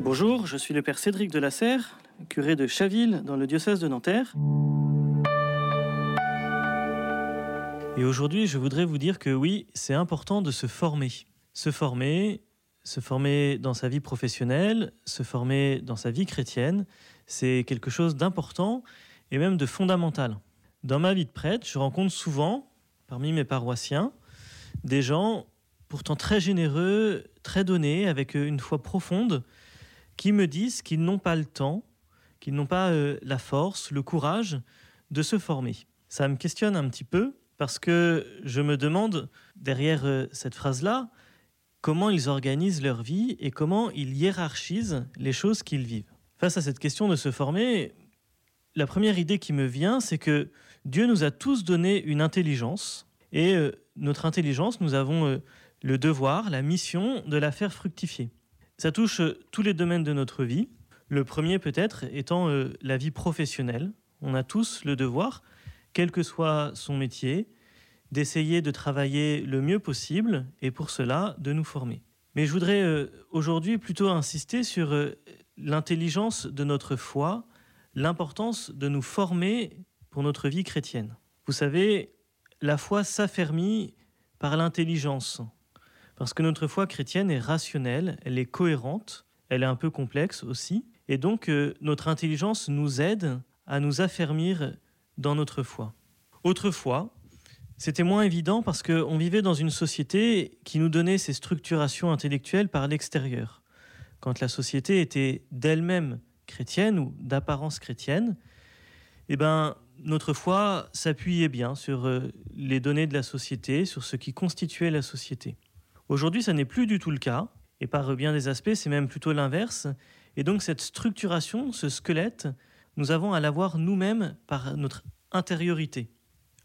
Bonjour, je suis le père Cédric de la Serre, curé de Chaville dans le diocèse de Nanterre. Et aujourd'hui, je voudrais vous dire que oui, c'est important de se former. Se former, se former dans sa vie professionnelle, se former dans sa vie chrétienne, c'est quelque chose d'important et même de fondamental. Dans ma vie de prêtre, je rencontre souvent, parmi mes paroissiens, des gens pourtant très généreux, très donnés, avec une foi profonde, qui me disent qu'ils n'ont pas le temps, qu'ils n'ont pas euh, la force, le courage de se former. Ça me questionne un petit peu parce que je me demande, derrière euh, cette phrase-là, comment ils organisent leur vie et comment ils hiérarchisent les choses qu'ils vivent. Face à cette question de se former, la première idée qui me vient, c'est que Dieu nous a tous donné une intelligence et euh, notre intelligence, nous avons le devoir, la mission de la faire fructifier. Ça touche euh, tous les domaines de notre vie. Le premier peut-être étant euh, la vie professionnelle. On a tous le devoir, quel que soit son métier, d'essayer de travailler le mieux possible et pour cela de nous former. Mais je voudrais euh, aujourd'hui plutôt insister sur l'intelligence de notre foi, l'importance de nous former pour notre vie chrétienne. Vous savez, la foi s'affermit par l'intelligence. Parce que notre foi chrétienne est rationnelle, elle est cohérente, elle est un peu complexe aussi. Et donc euh, notre intelligence nous aide à nous affermir dans notre foi. Autrefois, c'était moins évident parce qu'on vivait dans une société qui nous donnait ses structurations intellectuelles par l'extérieur. Quand la société était d'elle-même chrétienne ou d'apparence chrétienne, eh ben, notre foi s'appuyait bien sur euh, les données de la société, sur ce qui constituait la société. Aujourd'hui, ça n'est plus du tout le cas, et par bien des aspects, c'est même plutôt l'inverse. Et donc cette structuration, ce squelette, nous avons à l'avoir nous-mêmes par notre intériorité.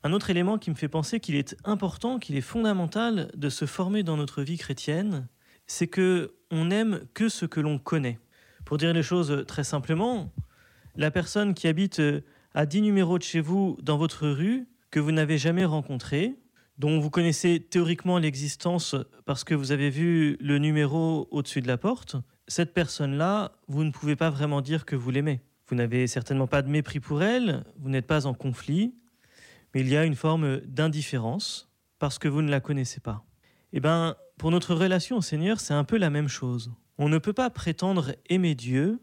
Un autre élément qui me fait penser qu'il est important, qu'il est fondamental de se former dans notre vie chrétienne, c'est que on n'aime que ce que l'on connaît. Pour dire les choses très simplement, la personne qui habite à 10 numéros de chez vous dans votre rue, que vous n'avez jamais rencontrée, dont vous connaissez théoriquement l'existence parce que vous avez vu le numéro au-dessus de la porte, cette personne-là, vous ne pouvez pas vraiment dire que vous l'aimez. Vous n'avez certainement pas de mépris pour elle, vous n'êtes pas en conflit, mais il y a une forme d'indifférence parce que vous ne la connaissez pas. Eh bien, pour notre relation au Seigneur, c'est un peu la même chose. On ne peut pas prétendre aimer Dieu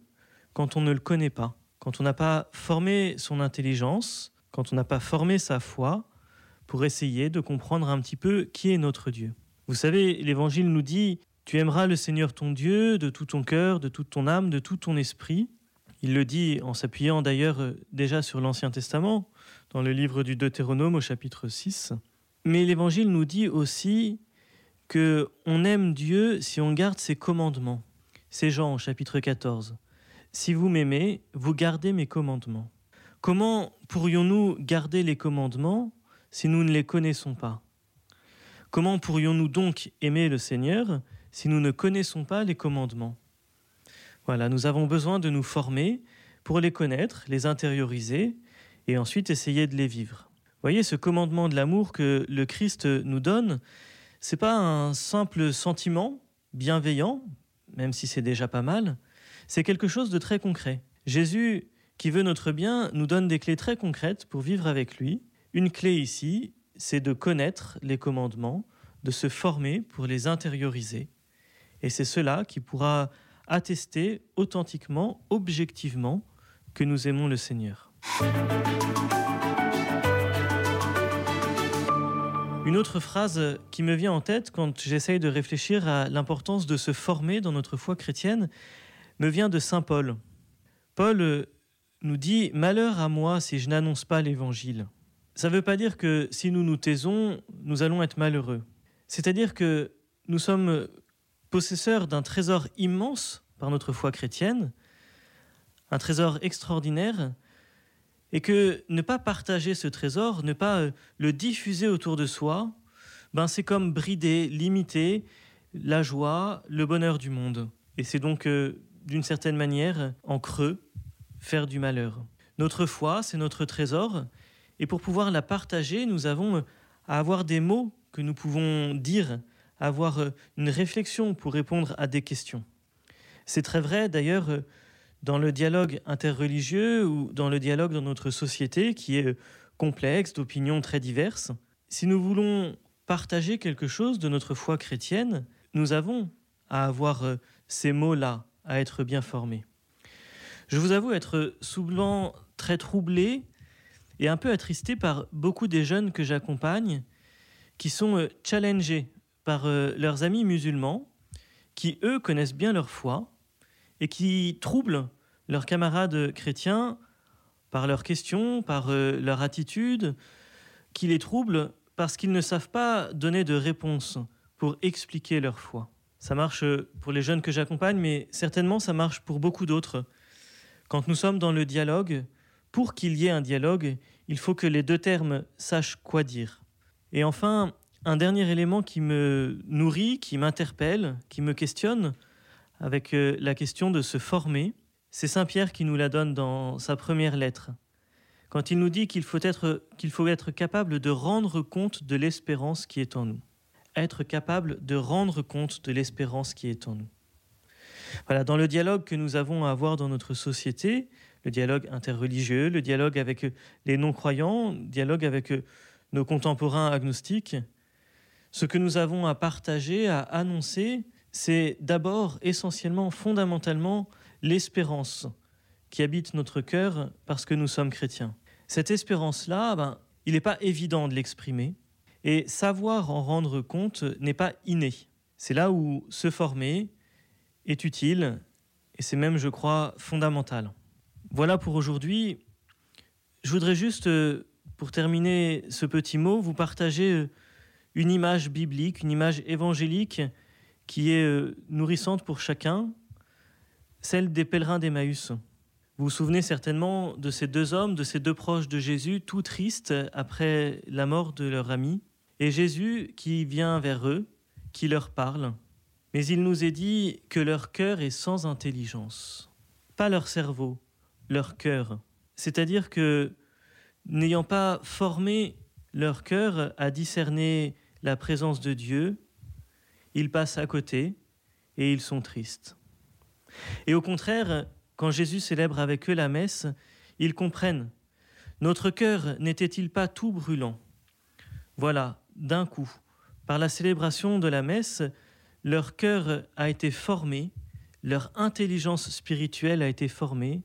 quand on ne le connaît pas, quand on n'a pas formé son intelligence, quand on n'a pas formé sa foi, pour essayer de comprendre un petit peu qui est notre Dieu. Vous savez, l'Évangile nous dit, tu aimeras le Seigneur ton Dieu de tout ton cœur, de toute ton âme, de tout ton esprit. Il le dit en s'appuyant d'ailleurs euh, déjà sur l'Ancien Testament, dans le livre du Deutéronome au chapitre 6. Mais l'Évangile nous dit aussi que on aime Dieu si on garde ses commandements. C'est Jean au chapitre 14. Si vous m'aimez, vous gardez mes commandements. Comment pourrions-nous garder les commandements si nous ne les connaissons pas Comment pourrions-nous donc aimer le Seigneur si nous ne connaissons pas les commandements Voilà, nous avons besoin de nous former pour les connaître, les intérioriser et ensuite essayer de les vivre. Voyez, ce commandement de l'amour que le Christ nous donne, c'est pas un simple sentiment bienveillant, même si c'est déjà pas mal, c'est quelque chose de très concret. Jésus, qui veut notre bien, nous donne des clés très concrètes pour vivre avec lui, une clé ici, c'est de connaître les commandements, de se former pour les intérioriser. Et c'est cela qui pourra attester authentiquement, objectivement, que nous aimons le Seigneur. Une autre phrase qui me vient en tête quand j'essaye de réfléchir à l'importance de se former dans notre foi chrétienne me vient de Saint Paul. Paul nous dit ⁇ Malheur à moi si je n'annonce pas l'Évangile ⁇ ça ne veut pas dire que si nous nous taisons, nous allons être malheureux. C'est-à-dire que nous sommes possesseurs d'un trésor immense par notre foi chrétienne, un trésor extraordinaire, et que ne pas partager ce trésor, ne pas euh, le diffuser autour de soi, ben c'est comme brider, limiter la joie, le bonheur du monde. Et c'est donc, euh, d'une certaine manière, en creux, faire du malheur. Notre foi, c'est notre trésor, et pour pouvoir la partager, nous avons euh, à avoir des mots que nous pouvons dire, avoir euh, une réflexion pour répondre à des questions. C'est très vrai d'ailleurs dans le dialogue interreligieux ou dans le dialogue dans notre société qui est complexe, d'opinions très diverses. Si nous voulons partager quelque chose de notre foi chrétienne, nous avons à avoir euh, ces mots-là, à être bien formés. Je vous avoue être souvent très troublé et un peu attristé par beaucoup des jeunes que j'accompagne qui sont euh, challengés par euh, leurs amis musulmans qui, eux, connaissent bien leur foi et qui troublent leurs camarades chrétiens par leurs questions, par leur attitude, qui les troublent parce qu'ils ne savent pas donner de réponse pour expliquer leur foi. Ça marche pour les jeunes que j'accompagne, mais certainement ça marche pour beaucoup d'autres. Quand nous sommes dans le dialogue, pour qu'il y ait un dialogue, il faut que les deux termes sachent quoi dire. Et enfin, un dernier élément qui me nourrit, qui m'interpelle, qui me questionne, avec euh, la question de se former, c'est Saint Pierre qui nous la donne dans sa première lettre, quand il nous dit qu'il faut être, qu'il faut être capable de rendre compte de l'espérance qui est en nous être capable de rendre compte de l'espérance qui est en nous. Voilà, dans le dialogue que nous avons à avoir dans notre société, le dialogue interreligieux, le dialogue avec les non-croyants, dialogue avec nos contemporains agnostiques, ce que nous avons à partager, à annoncer, c'est d'abord, essentiellement, fondamentalement, l'espérance qui habite notre cœur parce que nous sommes chrétiens. Cette espérance-là, ben, il n'est pas évident de l'exprimer, et savoir en rendre compte n'est pas inné. C'est là où se former est utile et c'est même, je crois, fondamental. Voilà pour aujourd'hui. Je voudrais juste, euh, pour terminer ce petit mot, vous partager euh, une image biblique, une image évangélique qui est euh, nourrissante pour chacun, celle des pèlerins d'Emmaüs. Vous vous souvenez certainement de ces deux hommes, de ces deux proches de Jésus, tout tristes après la mort de leur ami. Et Jésus qui vient vers eux, qui leur parle, mais il nous est dit que leur cœur est sans intelligence. Pas leur cerveau, leur cœur. C'est-à-dire que, n'ayant pas formé leur cœur à discerner la présence de Dieu, ils passent à côté et ils sont tristes. Et au contraire, quand Jésus célèbre avec eux la messe, ils comprennent. Notre cœur n'était-il pas tout brûlant? Voilà, d'un coup. Par la célébration de la messe, leur cœur a été formé, leur intelligence spirituelle a été formée,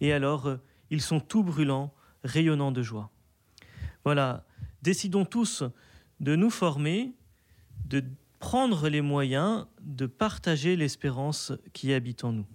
et alors ils sont tout brûlants, rayonnants de joie. Voilà, décidons tous de nous former, de prendre les moyens de partager l'espérance qui habite en nous.